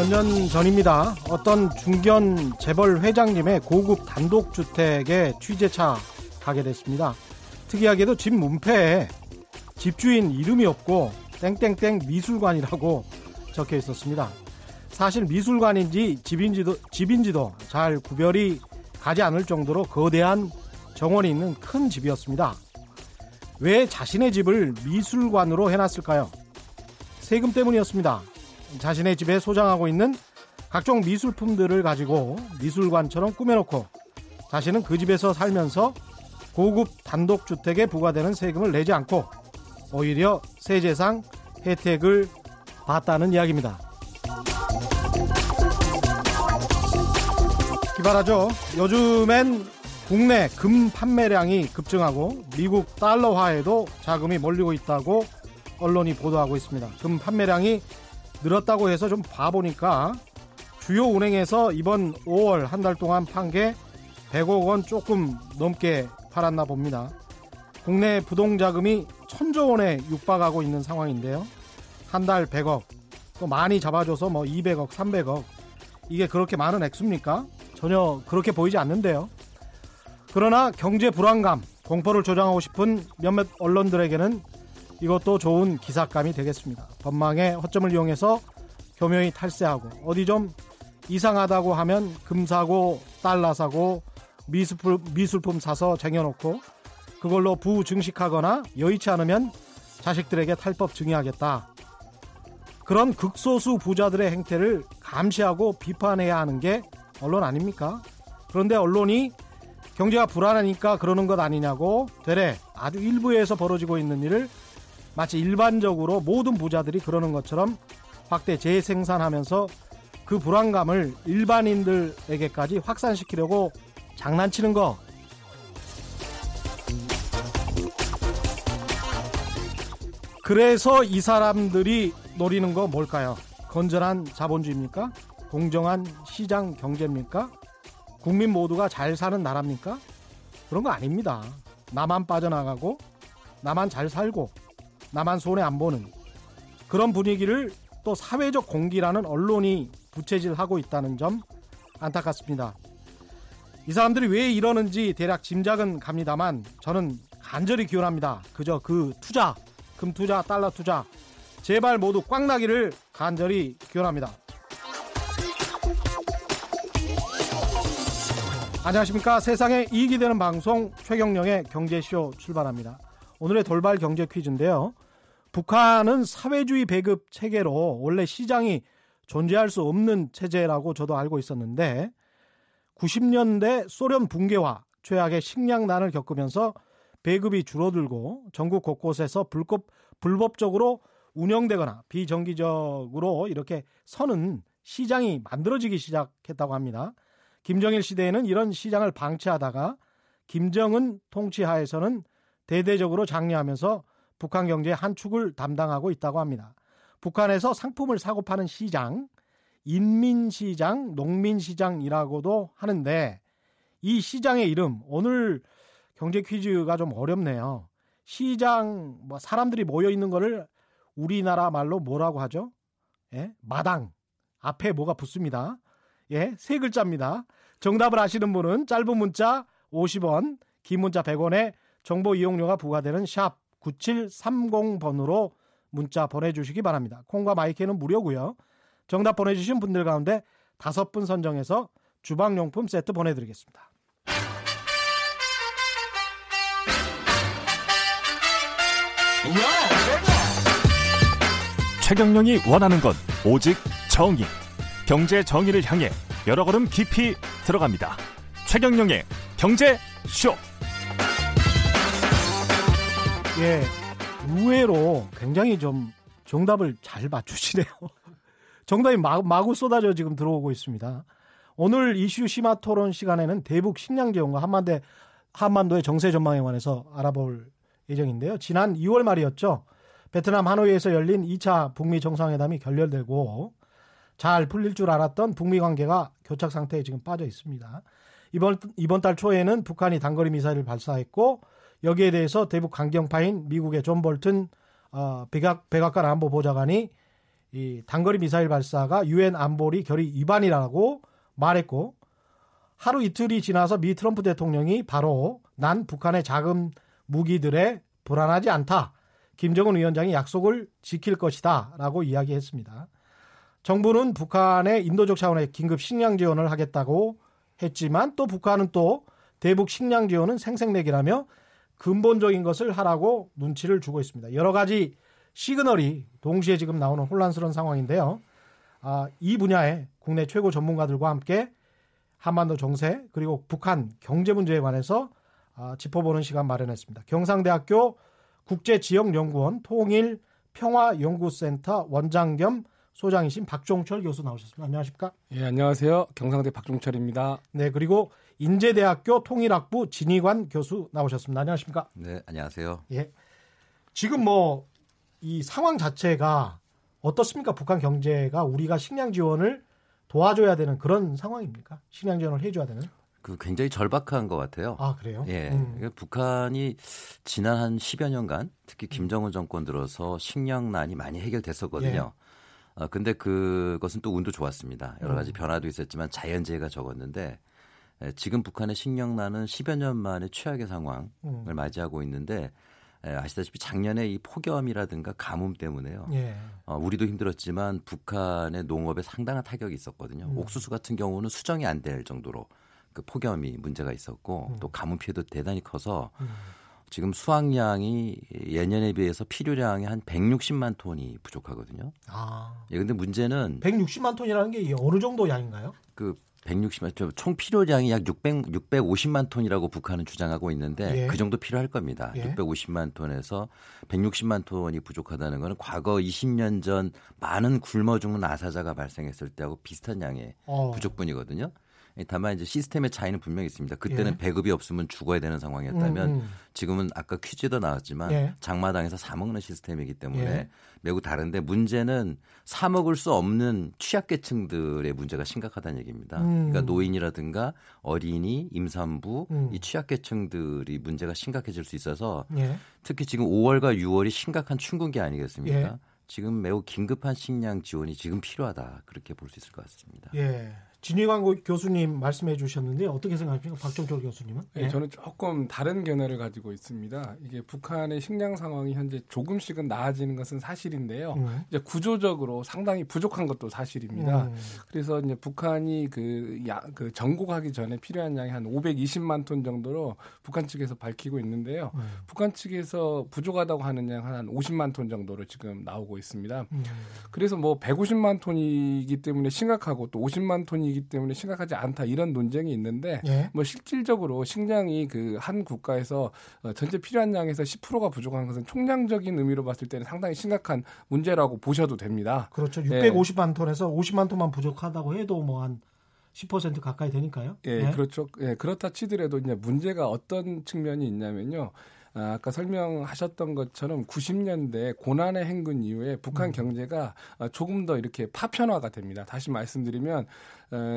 몇 년 전입니다. 어떤 중견 재벌 회장님의 고급 단독주택에 취재차 가게 됐습니다. 특이하게도 집 문패에 집주인 이름이 없고 땡땡땡 미술관이라고 적혀 있었습니다. 사실 미술관인지 집인지도, 집인지도 잘 구별이 가지 않을 정도로 거대한 정원이 있는 큰 집이었습니다. 왜 자신의 집을 미술관으로 해놨을까요? 세금 때문이었습니다. 자신의 집에 소장하고 있는 각종 미술품들을 가지고 미술관처럼 꾸며놓고 자신은 그 집에서 살면서 고급 단독주택에 부과되는 세금을 내지 않고 오히려 세제상 혜택을 받다는 이야기입니다. 기발하죠. 요즘엔 국내 금 판매량이 급증하고 미국 달러화에도 자금이 몰리고 있다고 언론이 보도하고 있습니다. 금 판매량이 늘었다고 해서 좀 봐보니까 주요 은행에서 이번 5월 한 달 동안 판 게 100억 원 조금 넘게 팔았나 봅니다. 국내 부동자금이 천조 원에 육박하고 있는 상황인데요. 한 달 100억, 또 많이 잡아줘서 뭐 200억, 300억. 이게 그렇게 많은 액수입니까? 전혀 그렇게 보이지 않는데요. 그러나 경제 불안감, 공포를 조장하고 싶은 몇몇 언론들에게는 이것도 좋은 기사감이 되겠습니다. 법망의 허점을 이용해서 교묘히 탈세하고 어디 좀 이상하다고 하면 금 사고 달러 사고 미술품, 미술품 사서 쟁여놓고 그걸로 부증식하거나 여의치 않으면 자식들에게 탈법 증여하겠다. 그런 극소수 부자들의 행태를 감시하고 비판해야 하는 게 언론 아닙니까? 그런데 언론이 경제가 불안하니까 그러는 것 아니냐고 되레 아주 일부에서 벌어지고 있는 일을 마치 일반적으로 모든 부자들이 그러는 것처럼 확대 재생산하면서 그 불안감을 일반인들에게까지 확산시키려고 장난치는 거 그래서 이 사람들이 노리는 거 뭘까요? 건전한 자본주의입니까? 공정한 시장 경제입니까? 국민 모두가 잘 사는 나라입니까? 그런 거 아닙니다. 나만 빠져나가고 나만 잘 살고 나만 손해 안 보는 그런 분위기를 또 사회적 공기라는 언론이 부채질하고 있다는 점 안타깝습니다. 이 사람들이 왜 이러는지 대략 짐작은 갑니다만 저는 간절히 기원합니다. 그저 그 투자, 금 투자, 달러 투자 제발 모두 꽉 나기를 간절히 기원합니다. 안녕하십니까. 세상에 이익이 되는 방송 최경령의 경제쇼 출발합니다. 오늘의 돌발 경제 퀴즈인데요. 북한은 사회주의 배급 체계로 원래 시장이 존재할 수 없는 체제라고 저도 알고 있었는데 90년대 소련 붕괴와 최악의 식량난을 겪으면서 배급이 줄어들고 전국 곳곳에서 불법, 불법적으로 운영되거나 비정기적으로 이렇게 서는 시장이 만들어지기 시작했다고 합니다. 김정일 시대에는 이런 시장을 방치하다가 김정은 통치하에서는 대대적으로 장려하면서 북한 경제의 한 축을 담당하고 있다고 합니다. 북한에서 상품을 사고 파는 시장, 인민시장, 농민시장이라고도 하는데 이 시장의 이름 오늘 경제 퀴즈가 좀 어렵네요. 시장 뭐 사람들이 모여 있는 거를 우리나라 말로 뭐라고 하죠? 예? 마당 앞에 뭐가 붙습니다. 예, 세 글자입니다. 정답을 아시는 분은 짧은 문자 50원, 긴 문자 100원에 정보 이용료가 부과되는 샵 9730번으로 문자 보내주시기 바랍니다. 콩과 마이크는 무료고요. 정답 보내주신 분들 가운데 다섯 분 선정해서 주방용품 세트 보내드리겠습니다. 최경령이 원하는 건 오직 정의. 경제 정의를 향해 여러 걸음 깊이 들어갑니다. 최경령의 경제 쇼. 예, 의외로 굉장히 좀 정답을 잘 맞추시네요. 정답이 마, 마구 쏟아져 지금 들어오고 있습니다. 오늘 이슈 심화 토론 시간에는 대북 식량 지원과 한반대, 한반도의 정세 전망에 관해서 알아볼 예정인데요. 지난 2월 말이었죠. 베트남 하노이에서 열린 2차 북미 정상회담이 결렬되고 잘 풀릴 줄 알았던 북미 관계가 교착 상태에 지금 빠져 있습니다. 이번 이번 달 초에는 북한이 단거리 미사일을 발사했고 여기에 대해서 대북 강경파인 미국의 존 볼튼 어, 백악 백악관 안보 보좌관이 이 단거리 미사일 발사가 유엔 안보리 결의 위반이라고 말했고 하루 이틀이 지나서 미 트럼프 대통령이 바로 난 북한의 자금 무기들에 불안하지 않다. 김정은 위원장이 약속을 지킬 것이다. 라고 이야기했습니다. 정부는 북한의 인도적 차원의 긴급 식량 지원을 하겠다고 했지만 또 북한은 또 대북 식량 지원은 생색내기라며 근본적인 것을 하라고 눈치를 주고 있습니다. 여러 가지 시그널이 동시에 지금 나오는 혼란스러운 상황인데요. 아, 이 분야에 국내 최고 전문가들과 함께 한반도 정세 그리고 북한 경제 문제에 관해서 아, 짚어보는 시간 마련했습니다. 경상대학교 국제지역연구원 통일평화연구센터 원장 겸 소장이신 박종철 교수 나오셨습니다. 안녕하십니까? 예, 안녕하세요. 경상대 박종철입니다. 네, 그리고 인제대학교 통일학부 진희관 교수 나오셨습니다. 안녕하십니까? 네, 안녕하세요. 예. 지금 뭐 이 상황 자체가 어떻습니까? 북한 경제가 우리가 식량 지원을 도와줘야 되는 그런 상황입니까? 식량 지원을 해줘야 되는? 그 굉장히 절박한 것 같아요. 아 그래요? 예, 음. 북한이 지난 한 10여 년간 특히 김정은 정권 들어서 식량난이 많이 해결됐었거든요. 예. 어, 근데 그것은 또 운도 좋았습니다. 여러 가지 음. 변화도 있었지만 자연재해가 적었는데 에, 지금 북한의 식량난은 10여 년 만에 최악의 상황을 음. 맞이하고 있는데 에, 아시다시피 작년에 이 폭염이라든가 가뭄 때문에요. 예. 어, 우리도 힘들었지만 북한의 농업에 상당한 타격이 있었거든요. 음. 옥수수 같은 경우는 수정이 안 될 정도로 그 폭염이 문제가 있었고 음. 또 가뭄 피해도 대단히 커서 음. 지금 수확량이 예년에 비해서 필요량이 한 160만 톤이 부족하거든요. 아. 예, 근데 문제는 160만 톤이라는 게 어느 정도 양인가요? 그 160만 톤, 총 필요량이 약 600, 650만 톤이라고 북한은 주장하고 있는데 예. 그 정도 필요할 겁니다. 예. 650만 톤에서 160만 톤이 부족하다는 것은 과거 20년 전 많은 굶어 죽는 아사자가 발생했을 때하고 비슷한 양의 어. 부족분이거든요. 다만 이제 시스템의 차이는 분명히 있습니다. 그때는 예. 배급이 없으면 죽어야 되는 상황이었다면 음, 음. 지금은 아까 퀴즈도 나왔지만 예. 장마당에서 사 먹는 시스템이기 때문에 예. 매우 다른데 문제는 사 먹을 수 없는 취약계층들의 문제가 심각하다는 얘기입니다. 음. 그러니까 노인이라든가 어린이, 임산부 음. 이 취약계층들이 문제가 심각해질 수 있어서 예. 특히 지금 5월과 6월이 심각한 춘근기 아니겠습니까? 예. 지금 매우 긴급한 식량 지원이 지금 필요하다 그렇게 볼 수 있을 것 같습니다. 예. 진희광 고- 교수님 말씀해 주셨는데 어떻게 생각하십니까? 박종철 교수님은? 예, 저는 조금 다른 견해를 가지고 있습니다. 이게 북한의 식량 상황이 현재 조금씩은 나아지는 것은 사실인데요. 음. 이제 구조적으로 상당히 부족한 것도 사실입니다. 음. 그래서 이제 북한이 그, 야, 그 정국하기 전에 필요한 양이 한 520만 톤 정도로 북한 측에서 밝히고 있는데요. 음. 북한 측에서 부족하다고 하는 양 한 50만 톤 정도로 지금 나오고 있습니다. 음. 그래서 뭐 150만 톤이기 때문에 심각하고 또 50만 톤이 기 때문에 심각하지 않다 이런 논쟁이 있는데 예. 뭐 실질적으로 식량이 그 한 국가에서 어, 전체 필요한 양에서 10%가 부족한 것은 총량적인 의미로 봤을 때는 상당히 심각한 문제라고 보셔도 됩니다. 그렇죠. 예. 650만 톤에서 50만 톤만 부족하다고 해도 뭐한 10% 가까이 되니까요. 예, 네. 그렇죠. 예, 그렇다 치더라도 이제 문제가 어떤 측면이 있냐면요. 아, 아까 설명하셨던 것처럼 90년대 고난의 행군 이후에 북한 음. 경제가 어, 조금 더 이렇게 파편화가 됩니다. 다시 말씀드리면 어,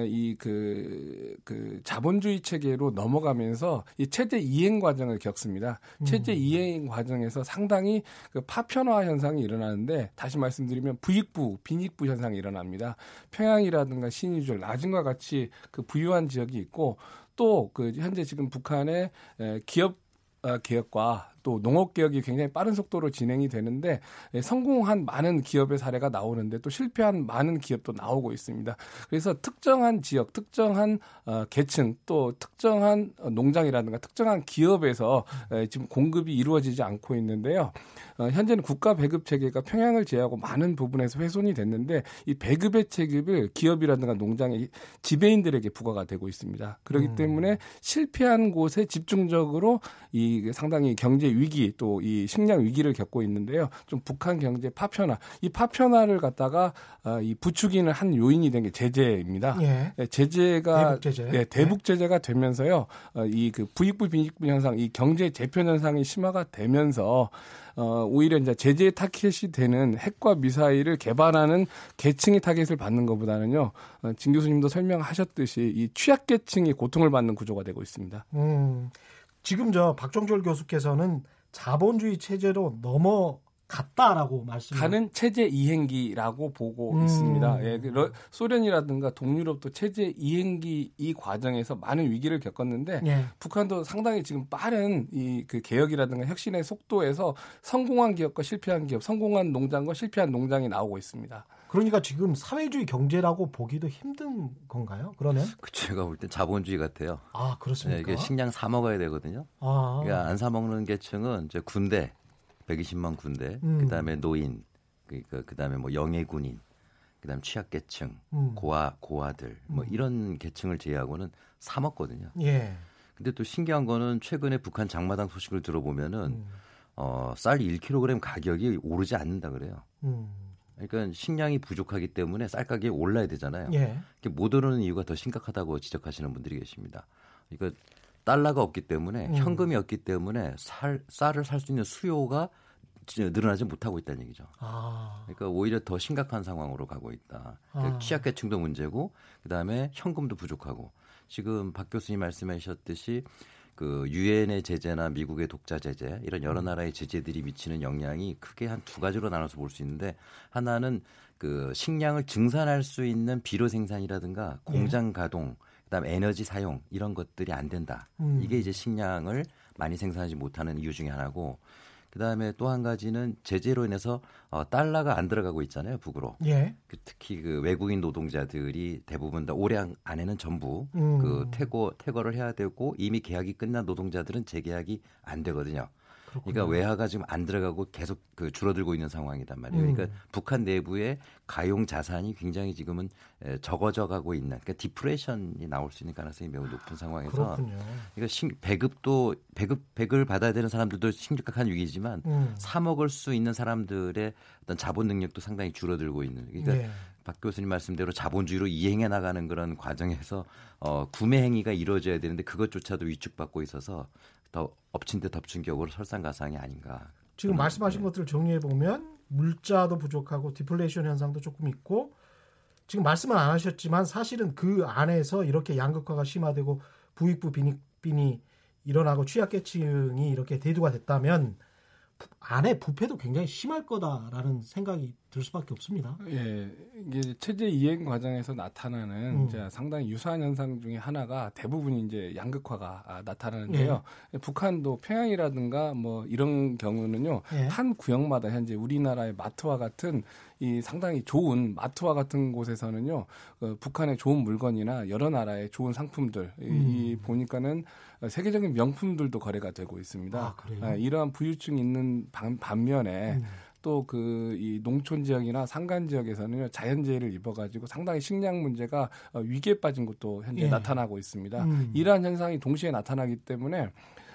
이그 그 자본주의 체계로 넘어가면서 이 체제 이행 과정을 겪습니다. 체제 음. 이행 과정에서 상당히 그 파편화 현상이 일어나는데 다시 말씀드리면 부익부, 빈익부 현상이 일어납니다. 평양이라든가 신의주, 나진과 같이 그 부유한 지역이 있고 또 그 현재 지금 북한의 에, 기업 어, 개혁과 또 농업 개혁이 굉장히 빠른 속도로 진행이 되는데 예, 성공한 많은 기업의 사례가 나오는데 또 실패한 많은 기업도 나오고 있습니다. 그래서 특정한 지역, 특정한 어, 계층 또 특정한 어, 농장이라든가 특정한 기업에서 에, 지금 공급이 이루어지지 않고 있는데요. 어, 현재는 국가 배급 체계가 평양을 제외하고 많은 부분에서 훼손이 됐는데 이 배급의 체급을 기업이라든가 농장의 지배인들에게 부과가 되고 있습니다. 그렇기 음. 때문에 실패한 곳에 집중적으로 이 상당히 경제 위기 또 이 식량 위기를 겪고 있는데요. 좀 북한 경제 파편화 이 파편화를 갖다가 어, 이 부추기는 한 요인이 된 게 제재입니다. 예. 예, 제재가 대북 제재. 예, 대북 제재가 되면서요. 어, 이그 부익부 빈익부 현상, 이 경제 재편 현상이 심화가 되면서 어, 오히려 이제 제재 타켓이 되는 핵과 미사일을 개발하는 계층이 타겟을 받는 것보다는요. 어, 진 교수님도 설명하셨듯이 이 취약계층이 고통을 받는 구조가 되고 있습니다. 음, 지금 저 박종철 교수께서는 자본주의 체제로 넘어갔다라고 말씀. 가는 체제 이행기라고 보고 음. 있습니다. 예, 소련이라든가 동유럽도 체제 이행기 이 과정에서 많은 위기를 겪었는데 예. 북한도 상당히 지금 빠른 이 그 개혁이라든가 혁신의 속도에서 성공한 기업과 실패한 기업, 성공한 농장과 실패한 농장이 나오고 있습니다. 그러니까 지금 사회주의 경제라고 보기도 힘든 건가요? 그러면 그 제가 볼땐 자본주의 같아요. 아 네, 그렇습니까? 이게 식량 사 먹어야 되거든요. 아, 그러니까 안 사 먹는 계층은 이제 군대 120만 군대, 음. 그다음에 노인, 그러니까 그다음에 뭐 영예 군인, 그다음 취약계층, 음. 고아 고아들 뭐 음. 이런 계층을 제외하고는 사 먹거든요. 예. 근데 또 신기한 거는 최근에 북한 장마당 소식을 들어보면은 음. 어, 쌀 1kg 가격이 오르지 않는다 그래요. 음. 그러니까 식량이 부족하기 때문에 쌀 가격이 올라야 되잖아요. 예. 못 오르는 이유가 더 심각하다고 지적하시는 분들이 계십니다. 그러니까 달러가 없기 때문에 음. 현금이 없기 때문에 살, 쌀을 살 수 있는 수요가 늘어나지 못하고 있다는 얘기죠. 아. 그러니까 오히려 더 심각한 상황으로 가고 있다. 그러니까 아. 취약계층도 문제고 그다음에 현금도 부족하고 지금 박 교수님 말씀하셨듯이 그 유엔의 제재나 미국의 독자 제재 이런 여러 나라의 제재들이 미치는 영향이 크게 한 두 가지로 나눠서 볼 수 있는데 하나는 그 식량을 증산할 수 있는 비료 생산이라든가 공장 가동 그다음 에 에너지 사용 이런 것들이 안 된다. 음. 이게 이제 식량을 많이 생산하지 못하는 이유 중에 하나고 그다음에 또 한 가지는 제재로 인해서 어, 달러가 안 들어가고 있잖아요 북으로 예. 그 특히 그 외국인 노동자들이 대부분 다 올해 안- 안에는 전부 음. 그 퇴거 퇴거를 해야 되고 이미 계약이 끝난 노동자들은 재계약이 안 되거든요. 그렇군요. 그러니까 외화가 지금 안 들어가고 계속 그 줄어들고 있는 상황이단 말이에요. 음. 그러니까 북한 내부의 가용 자산이 굉장히 지금은 에, 적어져 가고 있는 그러니까 디프레션이 나올 수 있는 가능성이 매우 높은 상황에서 그렇군요. 그러니까 신- 배급도 배급 배급을 받아야 되는 사람들도 심각한 위기지만 음. 사 먹을 수 있는 사람들의 어떤 자본 능력도 상당히 줄어들고 있는. 그러니까 예. 박 교수님 말씀대로 자본주의로 이행해 나가는 그런 과정에서 어, 구매 행위가 이루어져야 되는데 그것조차도 위축받고 있어서 더 엎친 데 덮친 격으로 설상가상이 아닌가. 지금 음, 말씀하신 네. 것들을 정리해 보면 물자도 부족하고 디플레이션 현상도 조금 있고 지금 말씀은 안 하셨지만 사실은 그 안에서 이렇게 양극화가 심화되고 부익부 빈익빈이 일어나고 취약계층이 이렇게 대두가 됐다면 부- 안에 부패도 굉장히 심할 거다라는 생각이 들 수밖에 없습니다. 예, 이게 체제 이행 과정에서 나타나는 음. 이제 상당히 유사한 현상 중에 하나가 대부분 이제 양극화가 아, 나타나는데요. 북한도 평양이라든가 뭐 이런 경우는요. 예. 한 구역마다 현재 우리나라의 마트와 같은 이 상당히 좋은 마트와 같은 곳에서는요. 어, 북한의 좋은 물건이나 여러 나라의 좋은 상품들 이- 이 음. 보니까는 어, 세계적인 명품들도 거래가 되고 있습니다. 아, 그래요? 아, 이러한 부유층이 있는 반, 반면에 음. 또그이 농촌 지역이나 산간 지역에서는요 자연재해를 입어가지고 상당히 식량 문제가 어, 위기에 빠진 것도 현재 예. 나타나고 있습니다. 음. 이러한 현상이 동시에 나타나기 때문에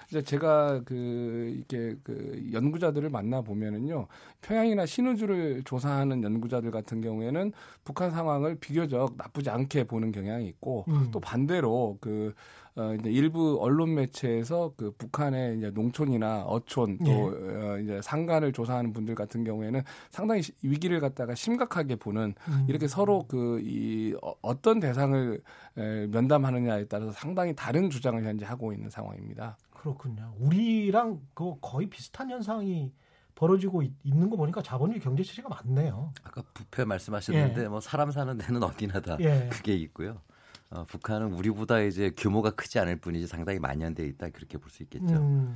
이제 제가 그 이렇게 그 연구자들을 만나 보면은요 평양이나 신우주를 조사하는 연구자들 같은 경우에는 북한 상황을 비교적 나쁘지 않게 보는 경향이 있고 음. 또 반대로 그 어, 이제 일부 언론 매체에서 그 북한의 이제 농촌이나 어촌 또 예. 어, 이제 상간을 조사하는 분들 같은 경우에는 상당히 시- 위기를 갖다가 심각하게 보는 음. 이렇게 서로 그 이 어떤 대상을 에, 면담하느냐에 따라서 상당히 다른 주장을 현재 하고 있는 상황입니다. 그렇군요. 우리랑 그 거의 비슷한 현상이 벌어지고 있, 는거 보니까 자본주의 경제 체제가 맞네요. 아까 부패 말씀하셨는데 예. 뭐 사람 사는 데는 어디나 다 예. 그게 있고요. 어, 북한은 우리보다 이제 규모가 크지 않을 뿐이지 상당히 만연돼 있다 그렇게 볼 수 있겠죠. 음.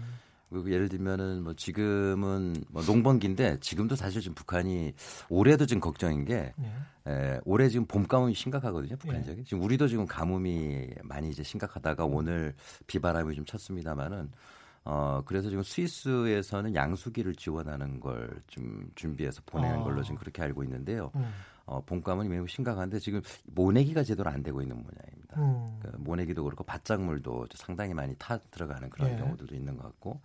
그리고 예를 들면은 뭐 지금은 뭐 농번기인데 지금도 사실 지금 북한이 올해도 지금 걱정인 게 예. 에, 올해 지금 봄 가뭄이 심각하거든요 북한 예. 지역이 지금 우리도 지금 가뭄이 많이 이제 심각하다가 오늘 비바람이 좀 쳤습니다만은 어 그래서 지금 스위스에서는 양수기를 지원하는 걸 좀 준비해서 보내는 아. 걸로 지금 그렇게 알고 있는데요. 음. 어, 봄가뭄이 매우 심각한데 지금 모내기가 제대로 안 되고 있는 모양입니다. 음. 그 모내기도 그렇고 밭작물도 상당히 많이 타 들어가는 그런 예. 경우들도 있는 것 같고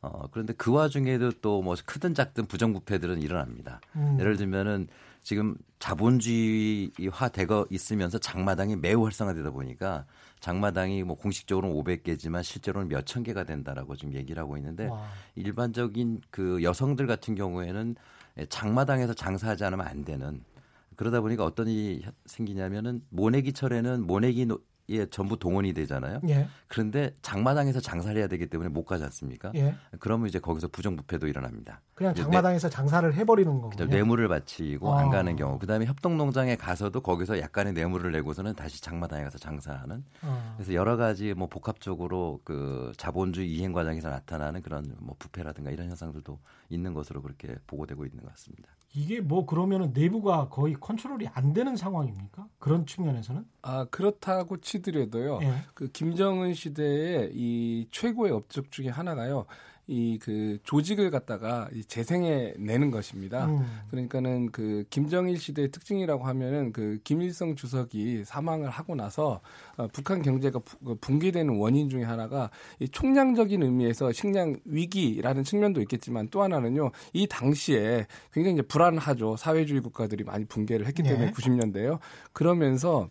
어, 그런데 그 와중에도 또 뭐 크든 작든 부정부패들은 일어납니다. 음. 예를 들면은 지금 자본주의화 되고 있으면서 장마당이 매우 활성화되다 보니까 장마당이 뭐 공식적으로는 500개지만 실제로는 몇 천 개가 된다라고 지금 얘기를 하고 있는데 와. 일반적인 그 여성들 같은 경우에는 장마당에서 장사하지 않으면 안 되는 그러다 보니까 어떤 일이 생기냐면은 모내기철에는 모내기 예, 전부 동원이 되잖아요. 예. 그런데 장마당에서 장사를 해야 되기 때문에 못 가지 않습니까? 예. 그러면 이제 거기서 부정부패도 일어납니다. 그냥 장마당에서 장사를 해버리는 거군요. 그죠. 뇌물을 바치고 아. 안 가는 경우. 그다음에 협동농장에 가서도 거기서 약간의 뇌물을 내고서는 다시 장마당에 가서 장사하는. 어. 그래서 여러 가지 뭐 복합적으로 그 자본주의 이행 과정에서 나타나는 그런 뭐 부패라든가 이런 현상들도 있는 것으로 그렇게 보고되고 있는 것 같습니다. 이게 뭐 그러면은 내부가 거의 컨트롤이 안 되는 상황입니까? 그런 측면에서는? 아 그렇다고 치 더라도요. 예. 그 김정은 시대의 이 최고의 업적 중에 하나가요. 이 그 조직을 갖다가 이 재생해 내는 것입니다. 음. 그러니까는 그 김정일 시대의 특징이라고 하면은 그 김일성 주석이 사망을 하고 나서 어, 북한 경제가 부- 그 붕괴되는 원인 중에 하나가 이 총량적인 의미에서 식량 위기라는 측면도 있겠지만 또 하나는요 이 당시에 굉장히 이제 불안하죠 사회주의 국가들이 많이 붕괴를 했기 때문에 예. 90년대요 그러면서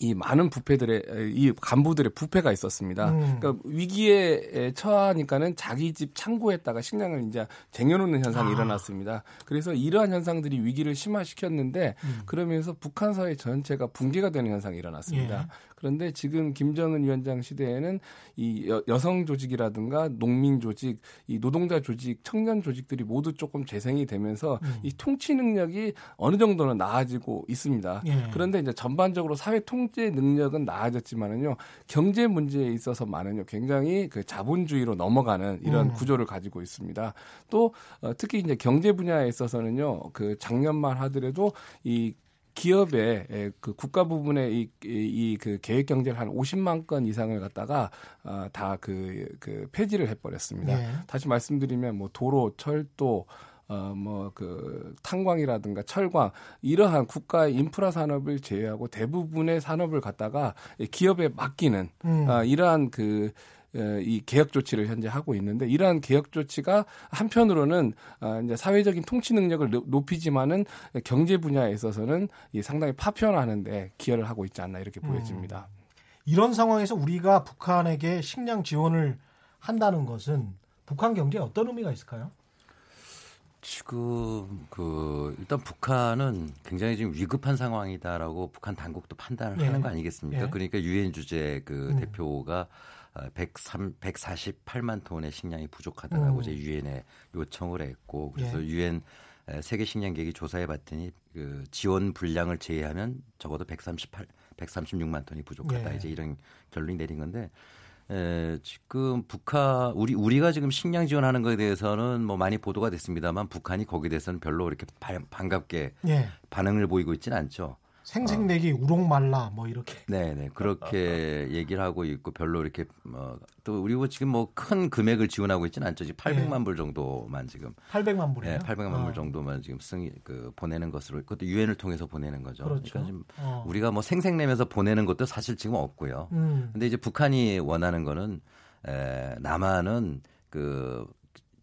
이 많은 부패들의 이 간부들의 부패가 있었습니다. 음. 그러니까 위기에 처하니까는 자기 집 창고에다가 식량을 이제 쟁여놓는 현상이 아. 일어났습니다. 그래서 이러한 현상들이 위기를 심화시켰는데 음. 그러면서 북한 사회 전체가 붕괴가 되는 현상이 일어났습니다. 예. 그런데 지금 김정은 위원장 시대에는 이 여, 여성 조직이라든가 농민 조직, 이 노동자 조직, 청년 조직들이 모두 조금 재생이 되면서 음. 이 통치 능력이 어느 정도는 나아지고 있습니다. 예. 그런데 이제 전반적으로 사회 통제 능력은 나아졌지만은요 경제 문제에 있어서만은요 굉장히 그 자본주의로 넘어가는 이런 음. 구조를 가지고 있습니다. 또 어, 특히 이제 경제 분야에 있어서는요 그 작년만 하더라도 이 기업의 에, 그 국가 부분의 이그 계획 경제를 한 50만 건 이상을 갖다가 어, 다그 그 폐지를 해버렸습니다. 예. 다시 말씀드리면 뭐 도로, 철도, 어뭐그 탄광이라든가 철광 이러한 국가의 인프라 산업을 제외하고 대부분의 산업을 갖다가 이 기업에 맡기는 음. 아, 이러한 그 에, 이 개혁 조치를 현재 하고 있는데 이러한 개혁 조치가 한편으로는 아, 이제 사회적인 통치 능력을 노- 높이지만은 경제 분야에 있어서는 이 상당히 파편화하는데 기여를 하고 있지 않나 이렇게 음. 보여집니다. 이런 상황에서 우리가 북한에게 식량 지원을 한다는 것은 북한 경제에 어떤 의미가 있을까요? 지금 그 일단 북한은 굉장히 지금 위급한 상황이다라고 북한 당국도 판단을 예. 하는 거 아니겠습니까? 예. 그러니까 유엔 주재 그 음. 대표가 103, 148만 톤의 식량이 부족하다라고 음. 이제 유엔에 요청을 했고 그래서 예. 유엔 세계 식량 계획이 조사해 봤더니 그 지원 분량을 제외하면 적어도 138 136만 톤이 부족하다. 예. 이제 이런 결론이 내린 건데 에, 지금 북한 우리 우리가 지금 식량 지원하는 것에 대해서는 뭐 많이 보도가 됐습니다만 북한이 거기에 대해서는 별로 이렇게 바- 반갑게 예. 반응을 보이고 있지는 않죠. 생생내기 우롱말라 뭐 이렇게. 네, 네 그렇게 얘기를 하고 있고 별로 이렇게 뭐, 또 우리 뭐 지금 뭐 큰 금액을 지원하고 있지는 않죠. 지금 800만 불 정도만 지금 800만 불이에요. 네, 800만 어. 불 정도만 지금 승, 그 보내는 것으로 그것도 유엔을 통해서 보내는 거죠. 그렇죠. 러니까 지금 어. 우리가 뭐 생색내면서 보내는 것도 사실 지금 없고요. 음. 근데 이제 북한이 원하는 거는 에, 남한은 그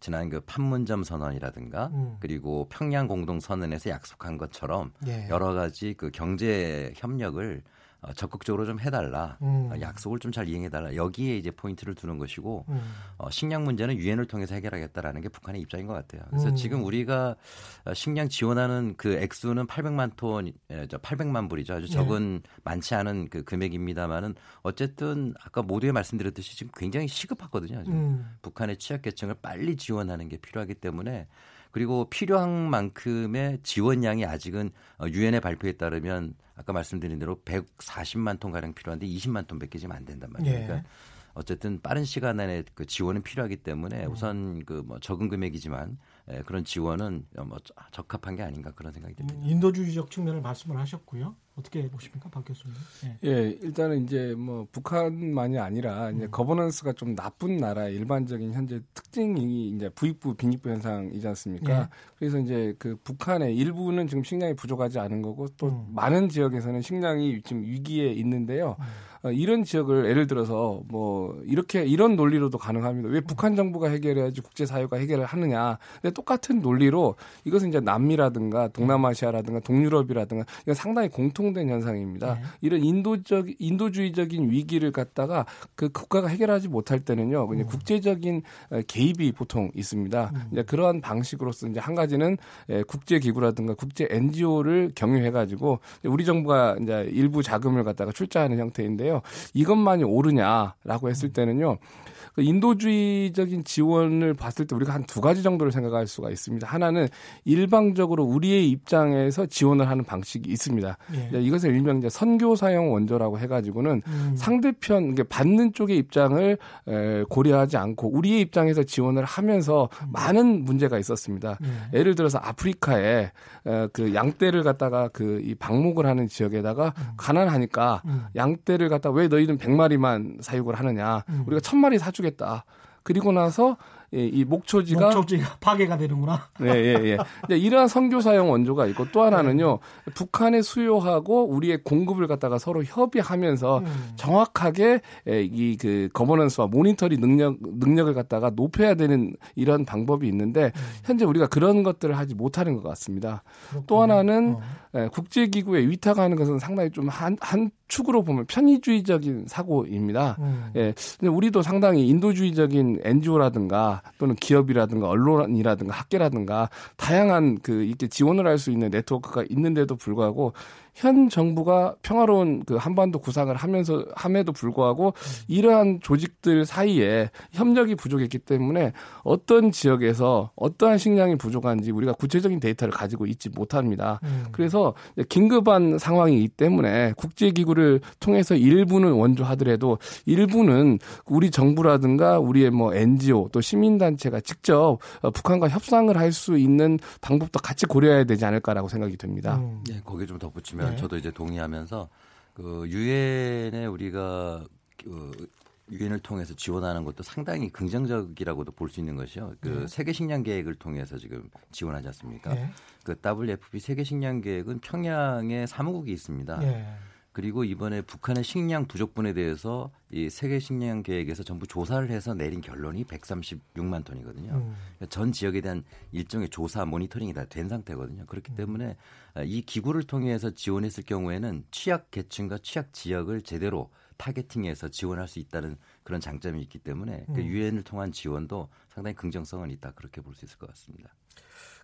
지난 그 판문점 선언이라든가 음. 그리고 평양 공동 선언에서 약속한 것처럼 예. 여러 가지 그 경제 협력을 어, 적극적으로 좀 해달라 음. 어, 약속을 좀 잘 이행해달라 여기에 이제 포인트를 두는 것이고 음. 어, 식량 문제는 유엔을 통해서 해결하겠다라는 게 북한의 입장인 것 같아요. 그래서 음. 지금 우리가 어, 식량 지원하는 그 액수는 800만 톤, 에, 저 800만 불이죠. 아주 네. 적은 많지 않은 그 금액입니다만은 어쨌든 아까 모두에 말씀드렸듯이 지금 굉장히 시급하거든요. 음. 북한의 취약계층을 빨리 지원하는 게 필요하기 때문에 그리고 필요한 만큼의 지원량이 아직은 어, 유엔의 발표에 따르면 아까 말씀드린 대로 140만 톤 가량 필요한데 20만 톤밖에 지금 안 된단 말이에요. 예. 그러니까 어쨌든 빠른 시간 안에 그 지원은 필요하기 음. 때문에 우선 그 뭐 적은 금액이지만 에, 그런 지원은 뭐 적합한 게 아닌가 그런 생각이 듭니다. 음, 인도주의적 측면을 말씀을 하셨고요. 어떻게 보십니까, 박 교수님? 예. 예, 일단은 이제 뭐 북한만이 아니라 음. 이제 거버넌스가 좀 나쁜 나라의 일반적인 현재 특징이 이제 부익부 빈익부 현상이지 않습니까? 예. 그래서 이제 그 북한의 일부는 지금 식량이 부족하지 않은 거고 또 음. 많은 지역에서는 식량이 지금 위기에 있는데요. 어, 이런 지역을 예를 들어서 뭐 이렇게 이런 논리로도 가능합니다. 왜 북한 정부가 해결해야지 국제 사회가 해결을 하느냐. 근데 똑같은 논리로 이것은 이제 남미라든가 동남아시아라든가 동유럽이라든가 상당히 공통 된 현상입니다. 네. 이런 인도적 인도주의적인 위기를 갖다가 그 국가가 해결하지 못할 때는요. 그냥 음. 국제적인 어, 개입이 보통 있습니다. 음. 이제 그러한 방식으로서 이제 한 가지는 국제 기구라든가 국제 NGO를 경유해 가지고 우리 정부가 이제 일부 자금을 갖다가 출자하는 형태인데요. 이것만이 옳으냐라고 했을 음. 때는요. 그 인도주의적인 지원을 봤을 때 우리가 한 두 가지 정도를 생각할 수가 있습니다. 하나는 일방적으로 우리의 입장에서 지원을 하는 방식이 있습니다. 예. 이것을 일명 이제 선교 사용 원조라고 해가지고는 음. 상대편 그러니까 받는 쪽의 입장을 고려하지 않고 우리의 입장에서 지원을 하면서 음. 많은 문제가 있었습니다. 예. 예를 들어서 아프리카에 그 양떼를 갖다가 그 이 방목을 하는 지역에다가 음. 가난하니까 음. 양떼를 갖다 왜 너희는 100마리만 사육을 하느냐 음. 우리가 1000마리 사주 해주겠다. 그리고 나서 예, 이 목초지가 목초지가 파괴가 되는구나. 네, 예, 예. 이러한 선교 사용 원조가 있고 또 하나는요. 네. 북한의 수요하고 우리의 공급을 갖다가 서로 협의하면서 음. 정확하게 예, 이그 거버넌스와 모니터리 능력 능력을 갖다가 높여야 되는 이런 방법이 있는데 음. 현재 우리가 그런 것들을 하지 못하는 것 같습니다. 그렇군요. 또 하나는 어. 예, 국제기구에 위탁하는 것은 상당히 좀 한 한 축으로 보면 편의주의적인 사고입니다. 음. 예, 근데 우리도 상당히 인도주의적인 NGO라든가 또는 기업이라든가 언론이라든가 학계라든가 다양한 그 이렇게 지원을 할 수 있는 네트워크가 있는데도 불구하고 현 정부가 평화로운 그 한반도 구상을 하면서 함에도 불구하고 이러한 조직들 사이에 협력이 부족했기 때문에 어떤 지역에서 어떠한 식량이 부족한지 우리가 구체적인 데이터를 가지고 있지 못합니다. 음. 그래서 긴급한 상황이기 때문에 국제기구를 통해서 일부는 원조하더라도 일부는 우리 정부라든가 우리의 뭐 NGO 또 시민단체가 직접 북한과 협상을 할 수 있는 방법도 같이 고려해야 되지 않을까라고 생각이 됩니다. 음. 네, 거기에 좀 덧붙이면 네. 저도 이제 동의하면서 그 유엔에 우리가 그 유엔을 통해서 지원하는 것도 상당히 긍정적이라고도 볼 수 있는 것이요. 그 네. 세계 식량 계획을 통해서 지금 지원하지 않습니까? 네. 그 WFP 세계 식량 계획은 평양에 사무국이 있습니다. 네. 그리고 이번에 북한의 식량 부족분에 대해서 이 세계 식량 계획에서 전부 조사를 해서 내린 결론이 136만 톤이거든요. 음. 그러니까 전 지역에 대한 일종의 조사 모니터링이 다 된 상태거든요. 그렇기 음. 때문에 이 기구를 통해서 지원했을 경우에는 취약 계층과 취약 지역을 제대로 타겟팅해서 지원할 수 있다는 그런 장점이 있기 때문에 그 음. 유엔을 통한 지원도 상당히 긍정성은 있다 그렇게 볼 수 있을 것 같습니다.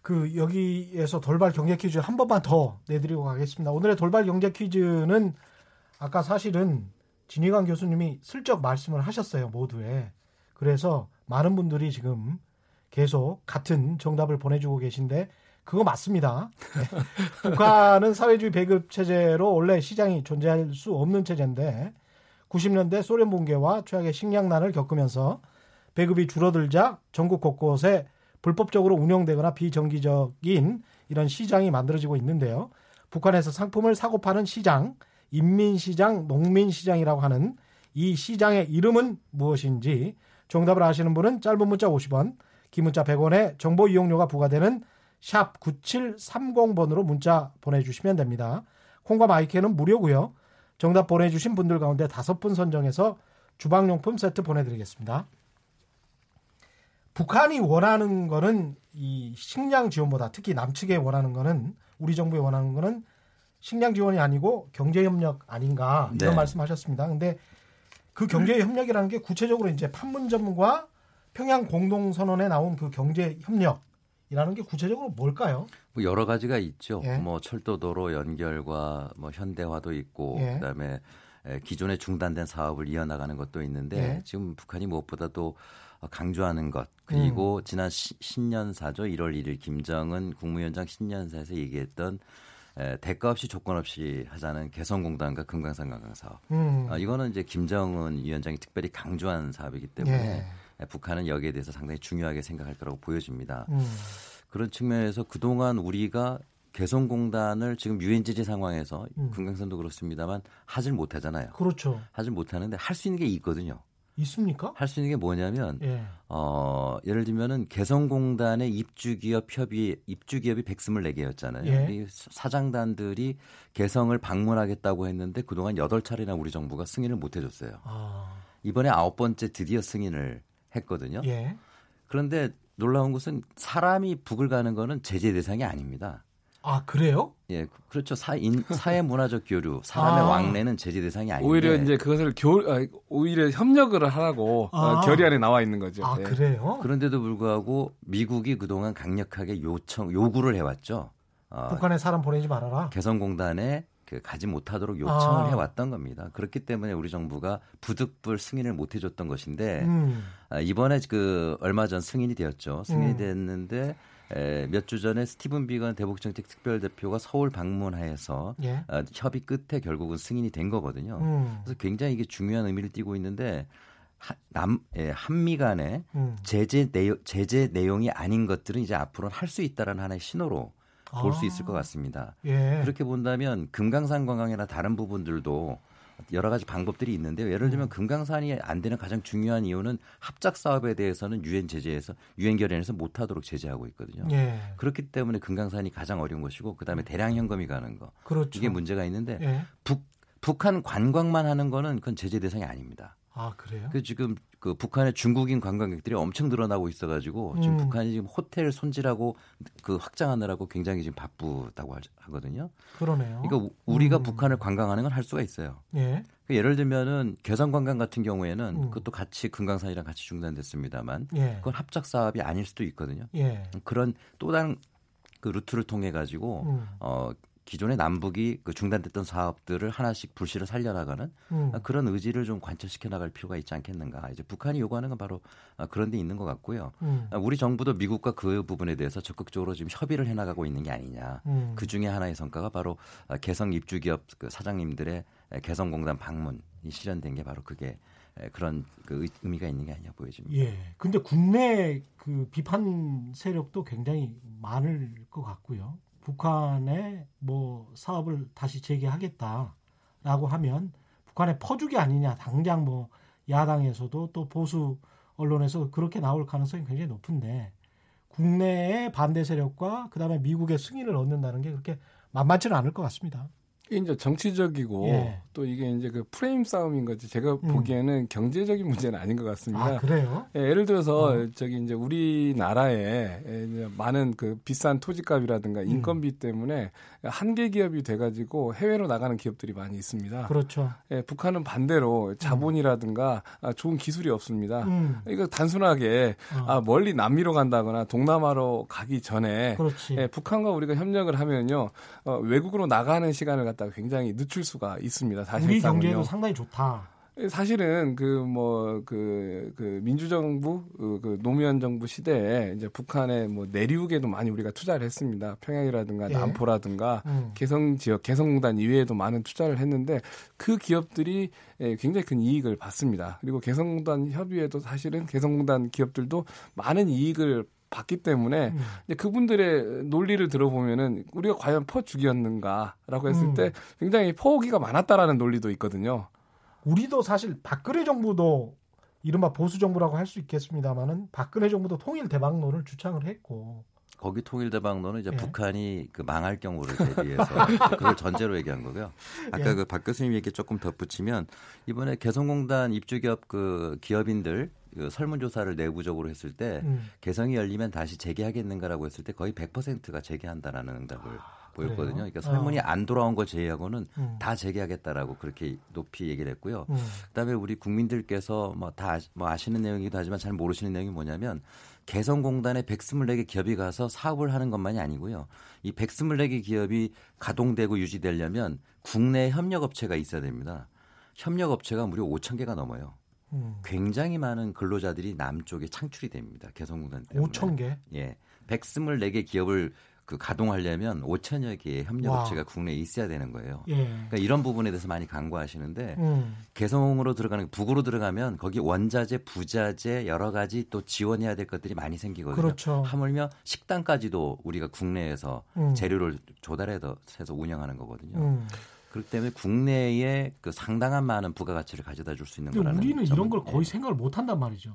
그 여기에서 돌발 경제 퀴즈 한 번만 더 내드리고 가겠습니다. 오늘의 돌발 경제 퀴즈는 아까 사실은 진희관 교수님이 슬쩍 말씀을 하셨어요 모두에. 그래서 많은 분들이 지금 계속 같은 정답을 보내주고 계신데 그거 맞습니다. 네. 북한은 사회주의 배급 체제로 원래 시장이 존재할 수 없는 체제인데 90년대 소련 붕괴와 최악의 식량난을 겪으면서 배급이 줄어들자 전국 곳곳에 불법적으로 운영되거나 비정기적인 이런 시장이 만들어지고 있는데요. 북한에서 상품을 사고 파는 시장, 인민시장, 농민시장이라고 하는 이 시장의 이름은 무엇인지 정답을 아시는 분은 짧은 문자 50원, 긴 문자 100원에 정보 이용료가 부과되는 샵 9730번으로 문자 보내주시면 됩니다. 콩과 마이크는 무료고요. 정답 보내주신 분들 가운데 다섯 분 선정해서 주방용품 세트 보내드리겠습니다. 북한이 원하는 거는 이 식량 지원보다 특히 남측에 원하는 거는 우리 정부에 원하는 거는 식량 지원이 아니고 경제 협력 아닌가 이런 네. 말씀하셨습니다. 근데 그 경제 협력이라는 게 구체적으로 이제 판문점과 평양 공동 선언에 나온 그 경제 협력이라는 게 구체적으로 뭘까요? 뭐 여러 가지가 있죠. 예. 뭐 철도도로 연결과 뭐 현대화도 있고 예. 그다음에 기존에 중단된 사업을 이어나가는 것도 있는데 예. 지금 북한이 무엇보다도 강조하는 것 그리고 음. 지난 시, 신년사죠 1월 1일 김정은 국무위원장 신년사에서 얘기했던 에, 대가 없이 조건 없이 하자는 개성공단과 금강산 관광 사업. 음. 어, 이거는 이제 김정은 위원장이 특별히 강조한 사업이기 때문에 예. 북한은 여기에 대해서 상당히 중요하게 생각할 거라고 보여집니다. 음. 그런 측면에서 그동안 우리가 개성공단을 지금 유엔 제재 상황에서 음. 금강산도 그렇습니다만 하질 못하잖아요. 그렇죠. 하질 못하는데 할 수 있는 게 있거든요. 있습니까? 할 수 있는 게 뭐냐면 예. 어, 예를 들면은 개성공단의 입주기업 협의 입주기업이 124개였잖아요. 예. 이 사장단들이 개성을 방문하겠다고 했는데 그동안 8차례나 우리 정부가 승인을 못 해줬어요. 아, 이번에 아홉 번째 드디어 승인을 했거든요. 예. 그런데 놀라운 것은 사람이 북을 가는 거는 제재 대상이 아닙니다. 아 그래요? 예, 그렇죠. 사인, 사회 문화적 교류, 사람의 아. 왕래는 제재 대상이 아닌데 오히려 이제 그것을 교 아, 오히려 협력을 하라고 아. 어, 결의안에 나와 있는 거죠. 아 예. 그래요? 그런데도 불구하고 미국이 그동안 강력하게 요청 요구를 해왔죠. 어, 북한에 사람 보내지 말아라. 개성공단에 그 가지 못하도록 요청을 아. 해왔던 겁니다. 그렇기 때문에 우리 정부가 부득불 승인을 못 해줬던 것인데 음. 아, 이번에 그 얼마 전 승인이 되었죠. 승인이 음. 됐는데 몇 주 전에 스티븐 비건 대북정책 특별대표가 서울 방문하여서 예. 어, 협의 끝에 결국은 승인이 된 거거든요. 음. 그래서 굉장히 이게 중요한 의미를 띠고 있는데 하- 남 예, 한미 간에 음. 제재 내용 제재 내용이 아닌 것들은 이제 앞으로는 할 수 있다라는 하나의 신호로 볼수 아. 있을 것 같습니다. 예. 그렇게 본다면 금강산 관광이나 다른 부분들도 여러 가지 방법들이 있는데요. 예를 음. 들면 금강산이 안 되는 가장 중요한 이유는 합작 사업에 대해서는 유엔 제재에서 유엔 결의에서 못 하도록 제재하고 있거든요. 예. 그렇기 때문에 금강산이 가장 어려운 것이고 그다음에 대량 현금이 가는 거. 그렇죠. 이게 문제가 있는데 예. 북 북한 관광만 하는 거는 그건 제재 대상이 아닙니다. 아 그래요? 그 지금 그 북한의 중국인 관광객들이 엄청 늘어나고 있어가지고 지금 음. 북한이 지금 호텔 손질하고 그 확장하느라고 굉장히 지금 바쁘다고 하- 하거든요. 그러네요. 그러니까 우- 우리가 음. 북한을 관광하는 건 할 수가 있어요. 예. 그 예를 들면은 개성 관광 같은 경우에는 음. 그것도 같이 금강산이랑 같이 중단됐습니다만 예. 그건 합작 사업이 아닐 수도 있거든요. 예. 그런 또 다른 그 루트를 통해 가지고 음. 어 기존의 남북이 그 중단됐던 사업들을 하나씩 불씨를 살려나가는 음. 아, 그런 의지를 좀 관철시켜 나갈 필요가 있지 않겠는가. 이제 북한이 요구하는 건 바로 아, 그런 데 있는 것 같고요. 음. 아, 우리 정부도 미국과 그 부분에 대해서 적극적으로 지금 협의를 해 나가고 있는 게 아니냐. 음. 그 중에 하나의 성과가 바로 아, 개성 입주기업 그 사장님들의 에, 개성공단 방문이 실현된 게 바로 그게 에, 그런 그 의- 의미가 있는 게 아니냐 보여집니다. 예. 근데 국내 그 비판 세력도 굉장히 많을 것 같고요. 북한의 뭐 사업을 다시 재개하겠다라고 하면 북한의 퍼주기 아니냐. 당장 뭐 야당에서도 또 보수 언론에서 그렇게 나올 가능성이 굉장히 높은데 국내의 반대 세력과 그다음에 미국의 승인을 얻는다는 게 그렇게 만만치는 않을 것 같습니다. 이게 이제 정치적이고 예. 또 이게 이제 그 프레임 싸움인 거지. 제가 음. 보기에는 경제적인 문제는 아닌 것 같습니다. 아 그래요? 예, 예를 들어서 어. 저기 이제 우리나라에 예, 이제 많은 그 비싼 토지값이라든가 음. 인건비 때문에 한계 기업이 돼가지고 해외로 나가는 기업들이 많이 있습니다. 그렇죠. 예, 북한은 반대로 자본이라든가 아, 좋은 기술이 없습니다. 음. 이거 단순하게 어. 아, 멀리 남미로 간다거나 동남아로 가기 전에. 예, 북한과 우리가 협력을 하면요 어, 외국으로 나가는 시간을 갖다 가 굉장히 늦출 수가 있습니다. 우리 사실상은요. 경제도 상당히 좋다. 사실은 그뭐그그 민주정부 그, 그 노무현 정부 시대에 이제 북한의 뭐 내륙에도 많이 우리가 투자를 했습니다. 평양이라든가 예. 남포라든가 음. 개성 지역 개성공단 이외에도 많은 투자를 했는데 그 기업들이 예, 굉장히 큰 이익을 받습니다. 그리고 개성공단 협의회도 사실은 개성공단 기업들도 많은 이익을 받기 때문에 음. 이제 그분들의 논리를 들어보면은 우리가 과연 퍼주기였는가라고 했을 음. 때 굉장히 포기가 많았다라는 논리도 있거든요. 우리도 사실 박근혜 정부도 이른바 보수 정부라고 할 수 있겠습니다만은 박근혜 정부도 통일 대박론을 주창을 했고 거기 통일 대박론은 이제 예. 북한이 그 망할 경우를 대비해서 그걸 전제로 얘기한 거고요. 아까 예. 그박 교수님 얘기 조금 덧붙이면 이번에 개성공단 입주기업 그 기업인들 그 설문조사를 내부적으로 했을 때 음. 개성이 열리면 다시 재개하겠는가라고 했을 때 거의 100%가 재개한다라는 응답을 보였거든요. 그래요? 그러니까 설문이 어. 안 돌아온 걸 제외하고는 음. 다 재개하겠다라고 그렇게 높이 얘기를 했고요. 음. 그다음에 우리 국민들께서 뭐다뭐 아시는 내용이기도 하지만 잘 모르시는 내용이 뭐냐면 개성공단에 124개 기업이 가서 사업을 하는 것만이 아니고요. 이 124개 기업이 가동되고 유지되려면 국내 협력업체가 있어야 됩니다. 협력업체가 무려 5천 개가 넘어요. 음. 굉장히 많은 근로자들이 남쪽에 창출이 됩니다. 개성공단 때문에. 5천 개. 예. 124개 기업을 그 가동하려면 5천여 개의 협력업체가 와. 국내에 있어야 되는 거예요. 예. 그러니까 이런 부분에 대해서 많이 강구하시는데 음. 개성으로 들어가는 북으로 들어가면 거기 원자재, 부자재 여러 가지 또 지원해야 될 것들이 많이 생기거든요. 그렇죠. 하물며 식당까지도 우리가 국내에서 음. 재료를 조달해서 해서 운영하는 거거든요. 음. 그렇기 때문에 국내에 그 상당한 많은 부가가치를 가져다 줄 수 있는 거라는 우리는 점은, 이런 걸 거의 예. 생각을 못 한단 말이죠.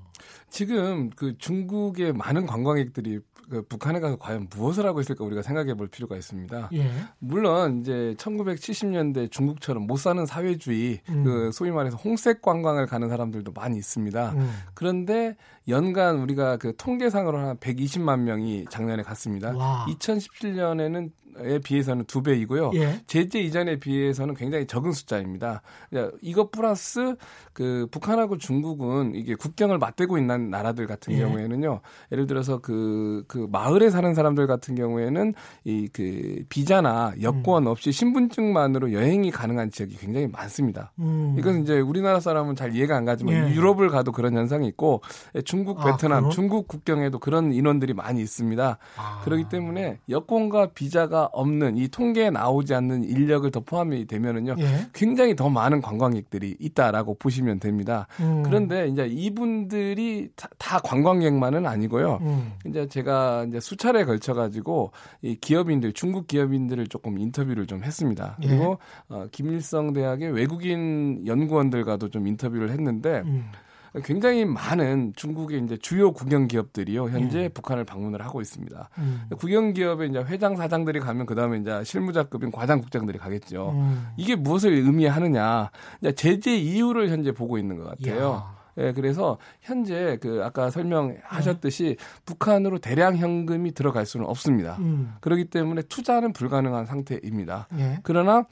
지금 그 중국의 많은 관광객들이 그 북한에 가서 과연 무엇을 하고 있을까 우리가 생각해 볼 필요가 있습니다. 예. 물론 이제 1970년대 중국처럼 못 사는 사회주의 음. 그 소위 말해서 홍색 관광을 가는 사람들도 많이 있습니다. 음. 그런데 연간 우리가 그 통계상으로 한 120만 명이 작년에 갔습니다. 와. 2017년에는 에 비해서는 두 배이고요. 예. 제재 이전에 비해서는 굉장히 적은 숫자입니다. 이것 플러스 그 북한하고 중국은 이게 국경을 맞대고 있는 나라들 같은 예. 경우에는요. 예를 들어서 그, 그 마을에 사는 사람들 같은 경우에는 이 그 비자나 여권 없이 신분증만으로 여행이 가능한 지역이 굉장히 많습니다. 음. 이건 이제 우리나라 사람은 잘 이해가 안 가지만 예. 유럽을 가도 그런 현상이 있고 중국, 아, 베트남, 그래요? 중국 국경에도 그런 인원들이 많이 있습니다. 아. 그렇기 때문에 여권과 비자가 없는 이 통계에 나오지 않는 인력을 더 포함이 되면은요. 예. 굉장히 더 많은 관광객들이 있다라고 보시면 됩니다. 음. 그런데 이제 이분들이 다, 다 관광객만은 아니고요. 음. 이제 제가 이제 수차례 걸쳐 가지고 이 기업인들 중국 기업인들을 조금 인터뷰를 좀 했습니다. 예. 그리고 어, 김일성 대학의 외국인 연구원들과도 좀 인터뷰를 했는데 음. 굉장히 많은 중국의 이제 주요 국영 기업들이요 현재 예. 북한을 방문을 하고 있습니다. 음. 국영 기업의 이제 회장 사장들이 가면 그 다음에 이제 실무자급인 과장 국장들이 가겠죠. 음. 이게 무엇을 의미하느냐? 제재 이유를 현재 보고 있는 것 같아요. 야. 예, 그래서 현재 그 아까 설명하셨듯이 북한으로 대량 현금이 들어갈 수는 없습니다. 음. 그렇기 때문에 투자는 불가능한 상태입니다. 예. 그러나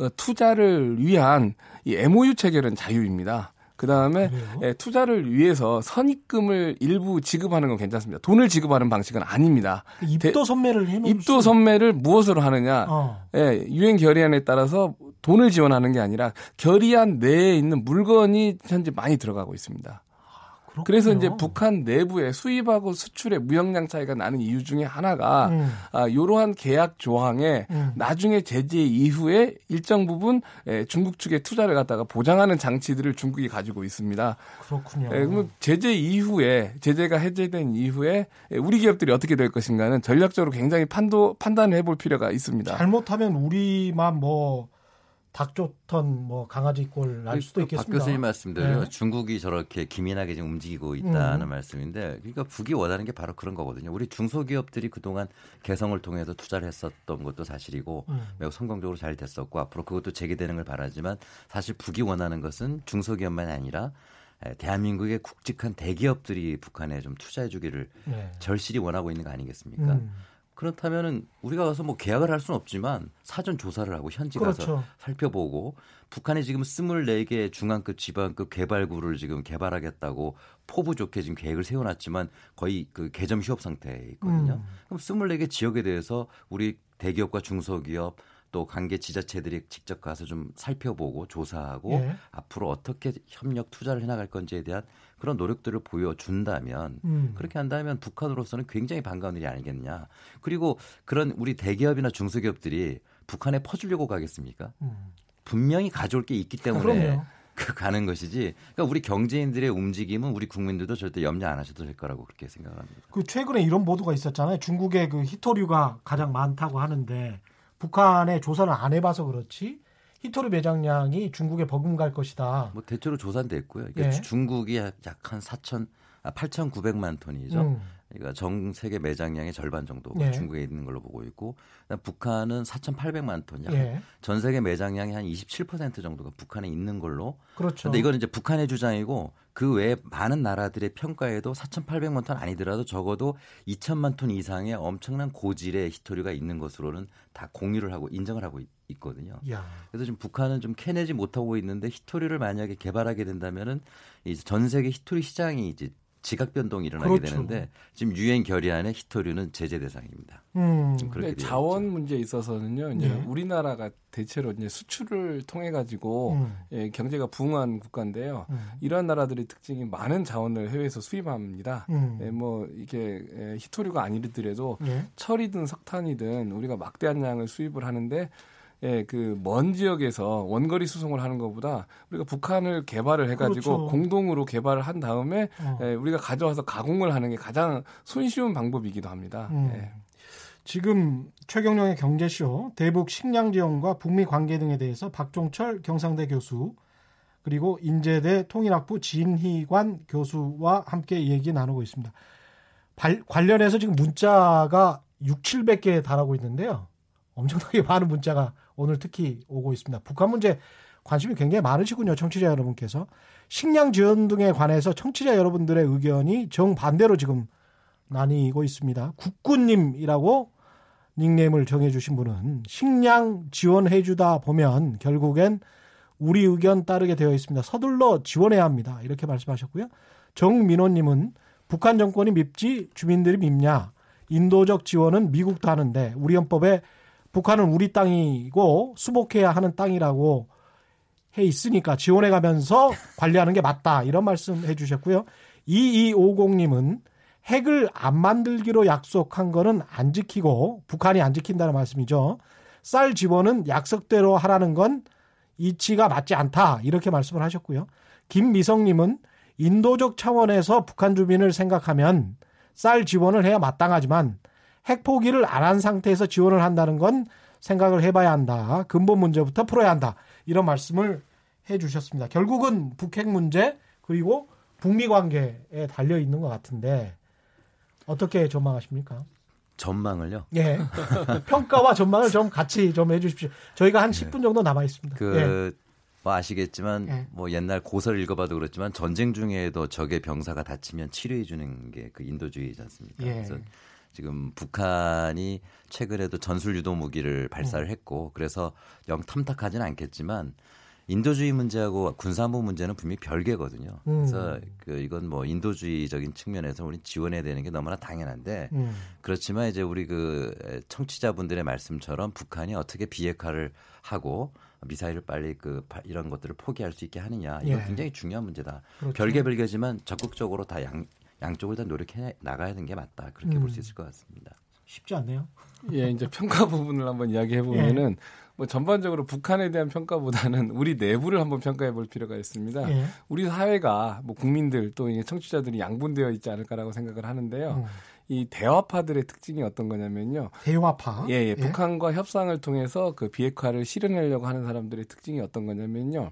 어, 투자를 위한 이 MOU 체결은 자유입니다. 그 다음에 그래요? 투자를 위해서 선입금을 일부 지급하는 건 괜찮습니다. 돈을 지급하는 방식은 아닙니다. 입도 선매를 해놓을 입도 수- 선매를 무엇으로 하느냐? 어. 예, 유엔 결의안에 따라서 돈을 지원하는 게 아니라 결의안 내에 있는 물건이 현재 많이 들어가고 있습니다. 그렇군요. 그래서 이제 북한 내부에 수입하고 수출의 무역량 차이가 나는 이유 중에 하나가 음. 아, 이러한 계약 조항에 음. 나중에 제재 이후에 일정 부분 에, 중국 측에 투자를 갖다가 보장하는 장치들을 중국이 가지고 있습니다. 그렇군요. 에, 그러면 제재 이후에 제재가 해제된 이후에 에, 우리 기업들이 어떻게 될 것인가는 전략적으로 굉장히 판도 판단을 해볼 필요가 있습니다. 잘못하면 우리만 뭐 닭조턴 뭐 강아지 꼴 날 수도 박 있겠습니다. 교수님 말씀대로 네. 중국이 저렇게 기민하게 지금 움직이고 있다는 음. 말씀인데, 그러니까 북이 원하는 게 바로 그런 거거든요. 우리 중소기업들이 그동안 개성을 통해서 투자를 했었던 것도 사실이고 음. 매우 성공적으로 잘 됐었고 앞으로 그것도 재개되는 걸 바라지만 사실 북이 원하는 것은 중소기업만이 아니라 에, 대한민국의 굵직한 대기업들이 북한에 좀 투자해 주기를 네. 절실히 원하고 있는 거 아니겠습니까? 음. 그렇다면은 우리가 가서 뭐 계약을 할 수는 없지만 사전 조사를 하고 현지 가서 그렇죠. 살펴보고 북한이 지금 24개 중앙급 지방급 개발구를 지금 개발하겠다고 포부 좋게 지금 계획을 세워놨지만 거의 그 개점 휴업 상태에 있거든요. 음. 그럼 24개 지역에 대해서 우리 대기업과 중소기업 또 관계 지자체들이 직접 가서 좀 살펴보고 조사하고 예. 앞으로 어떻게 협력 투자를 해나갈 건지에 대한 그런 노력들을 보여준다면 음. 그렇게 한다면 북한으로서는 굉장히 반가운 일이 아니겠냐. 그리고 그런 우리 대기업이나 중소기업들이 북한에 퍼주려고 가겠습니까? 음. 분명히 가져올 게 있기 때문에 그럼요. 그 가는 것이지. 그러니까 우리 경제인들의 움직임은 우리 국민들도 절대 염려 안 하셔도 될 거라고 그렇게 생각합니다. 그 최근에 이런 보도가 있었잖아요. 중국의 그 히토류가 가장 많다고 하는데 북한에 조사를 안 해봐서 그렇지 히토류 매장량이 중국에 버금갈 것이다. 뭐 대체로 조사됐고요. 그러니까 예. 중국이 약 한 4천 아 8,900만 톤이죠. 음. 그러니까 전 세계 매장량의 절반 정도 예. 중국에 있는 걸로 보고 있고 북한은 4,800만 톤, 약 예. 전 세계 매장량의 한 27% 정도가 북한에 있는 걸로. 그렇죠. 근데 이거는 이제 북한의 주장이고 그 외에 많은 나라들의 평가에도 4,800만 톤 아니더라도 적어도 2천만 톤 이상의 엄청난 고질의 히토류가 있는 것으로는 다 공유를 하고 인정을 하고 있, 있거든요. 야. 그래서 지금 북한은 좀 캐내지 못하고 있는데 히토류를 만약에 개발하게 된다면은 이제 전 세계 히토류 시장이 이제 지각 변동이 일어나게 그렇죠. 되는데 지금 유엔 결의안에 히토류는 제재 대상입니다. 음. 그렇게 되어 자원. 문제에 있어서는요. 이제 네. 우리나라가 대체로 이제 수출을 통해 가지고 음. 예, 경제가 부흥한 국가인데요. 음. 이러한 나라들의 특징이 많은 자원을 해외에서 수입합니다. 음. 예, 뭐 이게 예, 히토류가 아니더라도 예. 철이든 석탄이든 우리가 막대한 양을 수입을 하는데 예, 그 먼 지역에서 원거리 수송을 하는 것보다 우리가 북한을 개발을 해가지고 그렇죠. 공동으로 개발을 한 다음에 어. 예, 우리가 가져와서 가공을 하는 게 가장 손쉬운 방법이기도 합니다. 음. 예. 지금 최경령의 경제쇼 대북 식량 지원과 북미 관계 등에 대해서 박종철 경상대 교수 그리고 인제대 통일학부 진희관 교수와 함께 얘기 나누고 있습니다. 발, 관련해서 지금 문자가 6, 700개에 달하고 있는데요. 엄청나게 많은 문자가 오늘 특히 오고 있습니다. 북한 문제 관심이 굉장히 많으시군요. 청취자 여러분께서. 식량 지원 등에 관해서 청취자 여러분들의 의견이 정반대로 지금 나뉘고 있습니다. 국군님이라고 닉네임을 정해주신 분은 식량 지원해주다 보면 결국엔 우리 의견 따르게 되어 있습니다. 서둘러 지원해야 합니다. 이렇게 말씀하셨고요. 정민호님은 북한 정권이 밉지 주민들이 밉냐. 인도적 지원은 미국도 하는데 우리 헌법에 북한은 우리 땅이고 수복해야 하는 땅이라고 해 있으니까 지원해 가면서 관리하는 게 맞다. 이런 말씀 해 주셨고요. 2250님은 핵을 안 만들기로 약속한 거는 안 지키고 북한이 안 지킨다는 말씀이죠. 쌀 지원은 약속대로 하라는 건 이치가 맞지 않다. 이렇게 말씀을 하셨고요. 김미성님은 인도적 차원에서 북한 주민을 생각하면 쌀 지원을 해야 마땅하지만 핵 포기를 안 한 상태에서 지원을 한다는 건 생각을 해봐야 한다. 근본 문제부터 풀어야 한다. 이런 말씀을 해 주셨습니다. 결국은 북핵 문제 그리고 북미 관계에 달려 있는 것 같은데 어떻게 전망하십니까? 전망을요? 예. 평가와 전망을 좀 같이 좀 해주십시오. 저희가 한 10분 정도 남아 있습니다. 그, 예. 뭐 아시겠지만 예. 뭐 옛날 고서를 읽어봐도 그렇지만 전쟁 중에도 적의 병사가 다치면 치료해 주는 게 그 인도주의지 않습니까? 예. 그래서 지금 북한이 최근에도 전술 유도 무기를 발사를 음. 했고 그래서 영 탐탁하지는 않겠지만 인도주의 문제하고 군사안보 문제는 분명히 별개거든요. 그래서 음. 그 이건 뭐 인도주의적인 측면에서 우리 지원해야 되는 게 너무나 당연한데 음. 그렇지만 이제 우리 그 청취자분들의 말씀처럼 북한이 어떻게 비핵화를 하고 미사일을 빨리 그 바- 이런 것들을 포기할 수 있게 하느냐 이건 예. 굉장히 중요한 문제다. 그렇죠. 별개 별개지만 적극적으로 다 양, 양쪽을 다 노력해 나가야 되는 게 맞다. 그렇게 볼 음. 수 있을 것 같습니다. 쉽지 않네요. 예, 이제 평가 부분을 한번 이야기해 보면은 뭐 전반적으로 북한에 대한 평가보다는 우리 내부를 한번 평가해 볼 필요가 있습니다. 예. 우리 사회가 뭐 국민들 또 청취자들이 양분되어 있지 않을까라고 생각을 하는데요. 음. 이 대화파들의 특징이 어떤 거냐면요. 대화파. 예, 예, 북한과 협상을 통해서 그 비핵화를 실현하려고 하는 사람들의 특징이 어떤 거냐면요.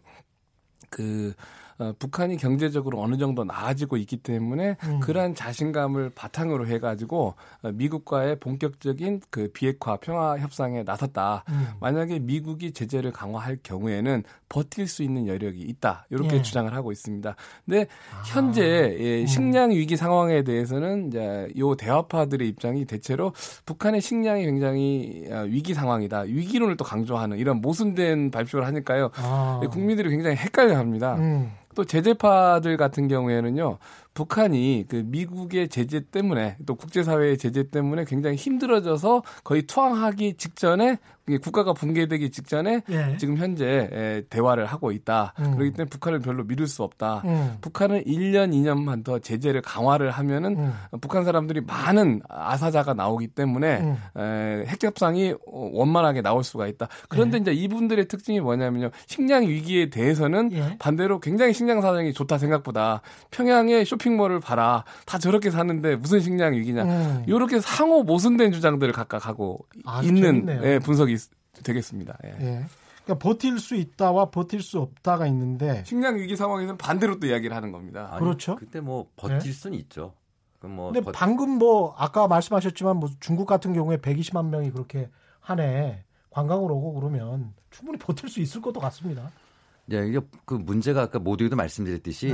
그 어, 북한이 경제적으로 어느 정도 나아지고 있기 때문에 음. 그러한 자신감을 바탕으로 해가지고 어, 미국과의 본격적인 그 비핵화 평화 협상에 나섰다. 음. 만약에 미국이 제재를 강화할 경우에는 버틸 수 있는 여력이 있다. 이렇게 예. 주장을 하고 있습니다. 근데 아. 현재 예, 음. 식량 위기 상황에 대해서는 이제 요 대화파들의 입장이 대체로 북한의 식량이 굉장히 어, 위기 상황이다. 위기론을 또 강조하는 이런 모순된 발표를 하니까요. 아. 국민들이 굉장히 헷갈려합니다. 음. 또 제재파들 같은 경우에는요. 북한이 그 미국의 제재 때문에 또 국제사회의 제재 때문에 굉장히 힘들어져서 거의 투항하기 직전에 국가가 붕괴되기 직전에 예. 지금 현재 에, 대화를 하고 있다. 음. 그렇기 때문에 북한을 별로 믿을 수 없다. 음. 북한은 1년, 2년만 더 제재를 강화를 하면은 음. 북한 사람들이 많은 아사자가 나오기 때문에 음. 에, 핵 협상이 원만하게 나올 수가 있다. 그런데 네. 이제 이분들의 특징이 뭐냐면요. 식량 위기에 대해서는 예. 반대로 굉장히 식량 사정이 좋다 생각보다 평양에 쇼핑몰을 봐라. 다 저렇게 사는데 무슨 식량 위기냐. 음. 이렇게 상호 모순된 주장들을 각각 하고 아주 있는. 예, 분석이 있- 되겠습니다. 예. 예. 그러니까 버틸 수 있다와 버틸 수 없다가 있는데 식량 위기 상황에서는 반대로 또 이야기를 하는 겁니다. 아니, 그렇죠. 그때 뭐 버틸 수는 있죠. 그럼 뭐 근데 버- 방금 뭐 아까 말씀하셨지만 뭐 중국 같은 경우에 120만 명이 그렇게 한해 관광을 오고 그러면 충분히 버틸 수 있을 것도 같습니다. 예, 이게 그 문제가 아까 모두에도 말씀드렸듯이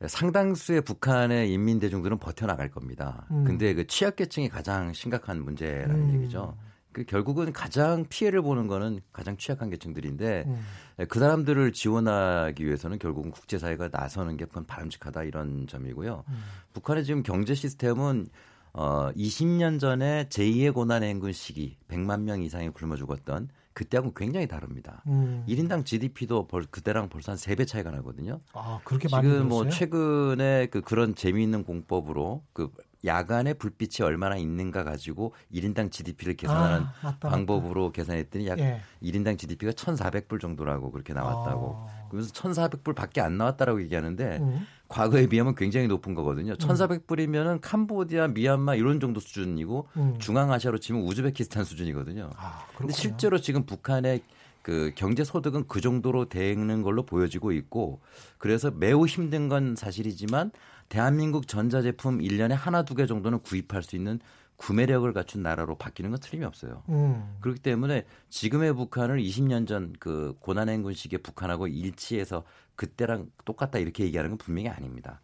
네. 상당수의 북한의 인민 대중들은 버텨나갈 겁니다. 음. 근데 그 취약계층이 가장 심각한 문제라는 음. 얘기죠. 그 결국은 가장 피해를 보는 거는 가장 취약한 계층들인데 음. 그 사람들을 지원하기 위해서는 결국은 국제사회가 나서는 게 바람직하다 이런 점이고요. 음. 북한의 지금 경제 시스템은 어 20년 전에 제2의 고난 행군 시기 100만 명 이상이 굶어 죽었던 그때하고는 굉장히 다릅니다. 음. 1인당 GDP도 벌, 그때랑 벌써 한 3배 차이가 나거든요. 아 그렇게 많이 지금 뭐? 최근에 그 그런 재미있는 공법으로 그 야간에 불빛이 얼마나 있는가 가지고 1인당 GDP를 계산하는 아, 맞다, 방법으로 계산했더니 약. 예. 1인당 GDP가 1,400불 정도라고 그렇게 나왔다고. 아. 그래서 1,400불 밖에 안 나왔다라고 얘기하는데 음. 과거에 비하면 굉장히 높은 거거든요. 1,400불이면은 캄보디아, 미얀마 이런 정도 수준이고 음. 중앙아시아로 치면 우즈베키스탄 수준이거든요. 아, 그렇군요. 실제로 지금 북한의 그 경제 소득은 그 정도로 되는 걸로 보여지고 있고 그래서 매우 힘든 건 사실이지만 대한민국 전자제품 1년에 하나 두 개 정도는 구입할 수 있는 구매력을 갖춘 나라로 바뀌는 건 틀림이 없어요. 음. 그렇기 때문에 지금의 북한을 20년 전 그 고난행군 시기의 북한하고 일치해서 그때랑 똑같다 이렇게 얘기하는 건 분명히 아닙니다.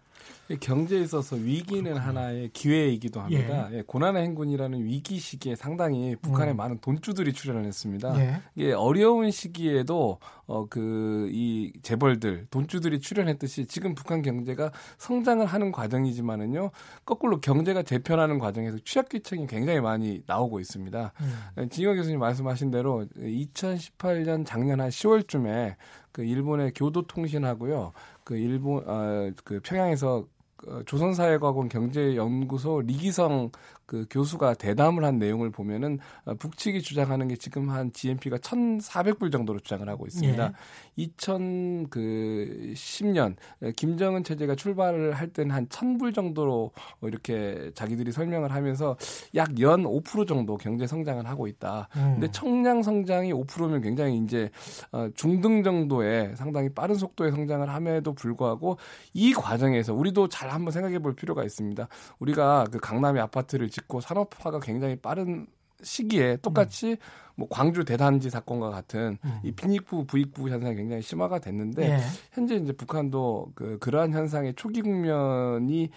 이 경제에 있어서 위기는 하나의 기회이기도 합니다. 예, 고난의 행군이라는 위기 시기에 상당히 북한에 음. 많은 돈주들이 출연을 했습니다. 예. 이게 어려운 시기에도 어 그 이 재벌들 돈주들이 출연했듯이 지금 북한 경제가 성장을 하는 과정이지만은요 거꾸로 경제가 재편하는 과정에서 취약계층이 굉장히 많이 나오고 있습니다. 음. 진영 교수님 말씀하신 대로 2018년 작년 한 10월쯤에 그 일본의 교도통신하고요, 그 일본 어, 그 평양에서 어, 조선사회과학원 경제연구소 리기성 그 교수가 대담을 한 내용을 보면은 어, 북측이 주장하는 게 지금 한 GNP가 1,400불 정도로 주장을 하고 있습니다. 예. 2010년 김정은 체제가 출발을 할 때는 한 1,000불 정도로 어, 이렇게 자기들이 설명을 하면서 약 연 5% 정도 경제 성장을 하고 있다. 음. 근데 청량 성장이 5%면 굉장히 이제 어, 중등 정도의 상당히 빠른 속도의 성장을 함에도 불구하고 이 과정에서 우리도 잘 한번 생각해 볼 필요가 있습니다. 우리가 그 강남에 아파트를 짓고 산업화가 굉장히 빠른 시기에 똑같이 뭐 광주 대단지 사건과 같은 음. 이 빈익부 부익부 현상이 굉장히 심화가 됐는데 예. 현재 이제 북한도 그 그러한 현상의 초기 국면이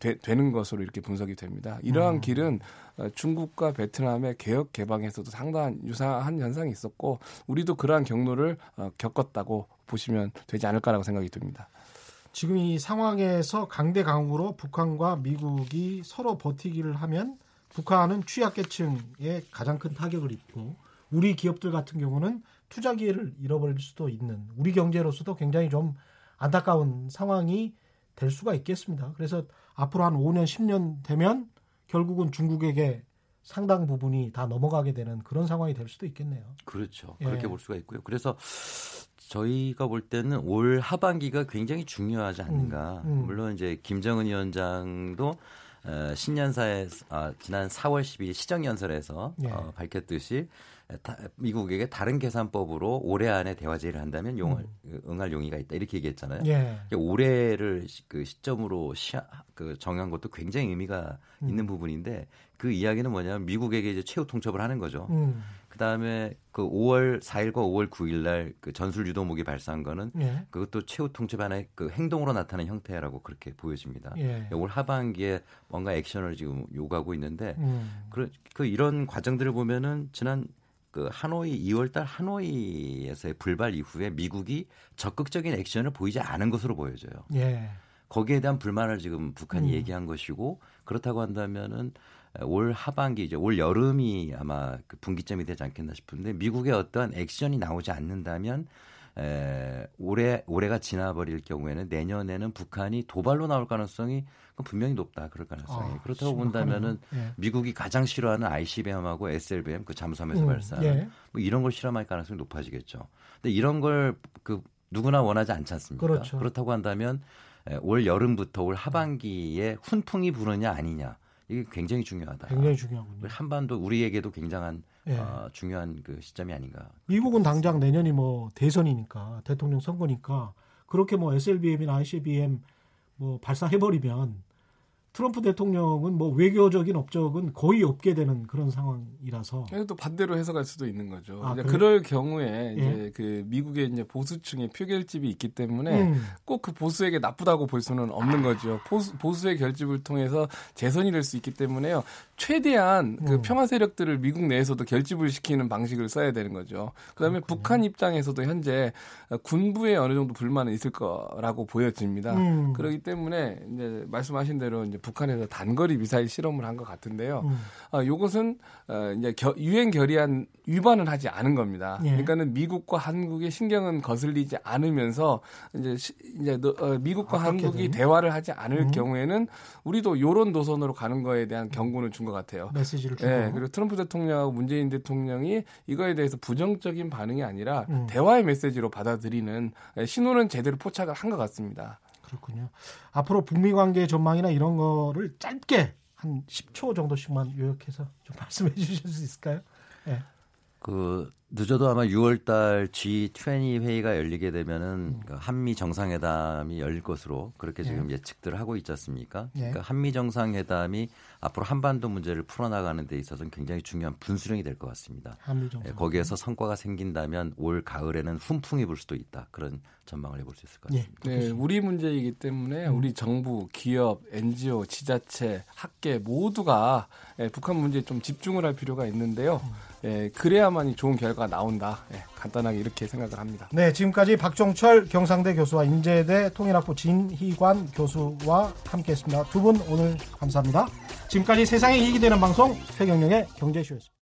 되, 는 것으로 이렇게 분석이 됩니다. 이러한 음. 길은 어, 중국과 베트남의 개혁 개방에서도 상당한 유사한 현상이 있었고 우리도 그러한 경로를 어, 겪었다고 보시면 되지 않을까라고 생각이 듭니다. 지금 이 상황에서 강대강으로 북한과 미국이 서로 버티기를 하면 북한은 취약계층에 가장 큰 타격을 입고 우리 기업들 같은 경우는 투자 기회를 잃어버릴 수도 있는 우리 경제로서도 굉장히 좀 안타까운 상황이 될 수가 있겠습니다. 그래서 앞으로 한 5년, 10년 되면 결국은 중국에게 상당 부분이 다 넘어가게 되는 그런 상황이 될 수도 있겠네요. 그렇죠. 예. 그렇게 볼 수가 있고요. 그래서 저희가 볼 때는 올 하반기가 굉장히 중요하지 않는가. 음, 음. 물론 이제 김정은 위원장도 어, 신년사에 아, 지난 4월 12일 시정연설에서 예. 어, 밝혔듯이 다- 미국에게 다른 계산법으로 올해 안에 대화 제의를 한다면 용을 응할 용의가 있다 이렇게 얘기했잖아요. 음. 예. 올해를 시- 그 시점으로 시, 그 정한 것도 굉장히 의미가 음. 있는 부분인데 그 이야기는 뭐냐면 미국에게 이제 최후 통첩을 하는 거죠. 음. 그 다음에 그 5월 4일과 5월 9일 날그 전술 유도목이 발사한 거는 예. 그것도 최후 통첩 안에 그 행동으로 나타나는 형태라고 그렇게 보여집니다. 예. 올 하반기에 뭔가 액션을 지금 요구하고 있는데 음. 그, 그 이런 과정들을 보면은 지난 그 하노이 2월달 하노이에서의 불발 이후에 미국이 적극적인 액션을 보이지 않은 것으로 보여져요. 예. 거기에 대한 불만을 지금 북한이 음. 얘기한 것이고 그렇다고 한다면은 올 하반기 이제 올 여름이 아마 그 분기점이 되지 않겠나 싶은데 미국의 어떠한 액션이 나오지 않는다면 에, 올해 올해가 지나버릴 경우에는 내년에는 북한이 도발로 나올 가능성이 분명히 높다 그럴 가능성이 아, 그렇다고. 본다면은 예. 미국이 가장 싫어하는 ICBM하고 SLBM 그 잠수함에서 음, 발사하는 예. 뭐 이런 걸 실험할 가능성이 높아지겠죠. 근데 이런 걸 그 누구나 원하지 않지 않습니까? 그렇죠. 그렇다고 한다면 에, 올 여름부터 올 하반기에 훈풍이 부느냐 아니냐 이게 굉장히 중요하다. 굉장히 중요하군요. 한반도 우리에게도 굉장한 예. 어, 중요한 그 시점이 아닌가. 미국은 당장 내년이 뭐 대선이니까 대통령 선거니까 그렇게 뭐 SLBM이나 ICBM 뭐 발사해버리면 트럼프 대통령은 뭐 외교적인 업적은 거의 없게 되는 그런 상황이라서 또 반대로 해석할 수도 있는 거죠. 아? 그럴 경우에 예. 이제 그 미국의 이제 보수층의 표결집이 있기 때문에 음, 꼭그 보수에게 나쁘다고 볼 수는 없는 거죠. 보수, 보수의 결집을 통해서 재선이 될 수 있기 때문에요. 최대한 그 음. 평화 세력들을 미국 내에서도 결집을 시키는 방식을 써야 되는 거죠. 그다음에 그렇군요. 북한 입장에서도 현재 군부에 어느 정도 불만은 있을 거라고 보여집니다. 음, 그렇기 때문에 이제 말씀하신 대로 이제 북한에서 단거리 미사일 실험을 한 것 같은데요. 음, 아, 요것은 어, 이제 겨- 유엔 결의안 위반을 하지 않은 겁니다. 예. 그러니까는 미국과 한국의 신경은 거슬리지 않으면서 이제 시- 이제 너- 어, 미국과 어떻게든. 한국이 대화를 하지 않을 음. 경우에는 우리도 요런 노선으로 가는 거에 대한 경고는 준것 같아요. 메시지를 주고 예, 그리고 트럼프 대통령하고 문재인 대통령이 이거에 대해서 부정적인 반응이 아니라 음. 대화의 메시지로 받아들이는 예, 신호는 제대로 포착을 한 것 같습니다. 그렇군요. 앞으로 북미 관계 전망이나 이런 거를 짧게 한 10초 정도씩만 요약해서 좀 말씀해 주실 수 있을까요? 네. 그 늦어도 아마 6월달 G20 회의가 열리게 되면은 음. 그 한미 정상회담이 열릴 것으로 그렇게 지금 예. 측들 하고 있지 않습니까? 예. 그러니까 한미 정상회담이 앞으로 한반도 문제를 풀어나가는 데 있어서는 굉장히 중요한 분수령이 될 것 같습니다. 예, 거기에서 성과가 생긴다면 올 가을에는 훈풍이 불 수도 있다. 그런 전망을 해볼 수 있을 것 예. 같습니다. 네, 우리 문제이기 때문에 음. 우리 정부, 기업, NGO, 지자체, 학계 모두가 예, 북한 문제에 좀 집중을 할 필요가 있는데요. 음. 예, 그래야만이 좋은 결과가 나온다. 예, 간단하게 이렇게 생각을 합니다. 네, 지금까지 박종철 경상대 교수와 인제대 통일학부 진희관 교수와 함께했습니다. 두 분 오늘 감사합니다. 지금까지 세상에 이익이 되는 방송 최경영의 경제쇼였습니다.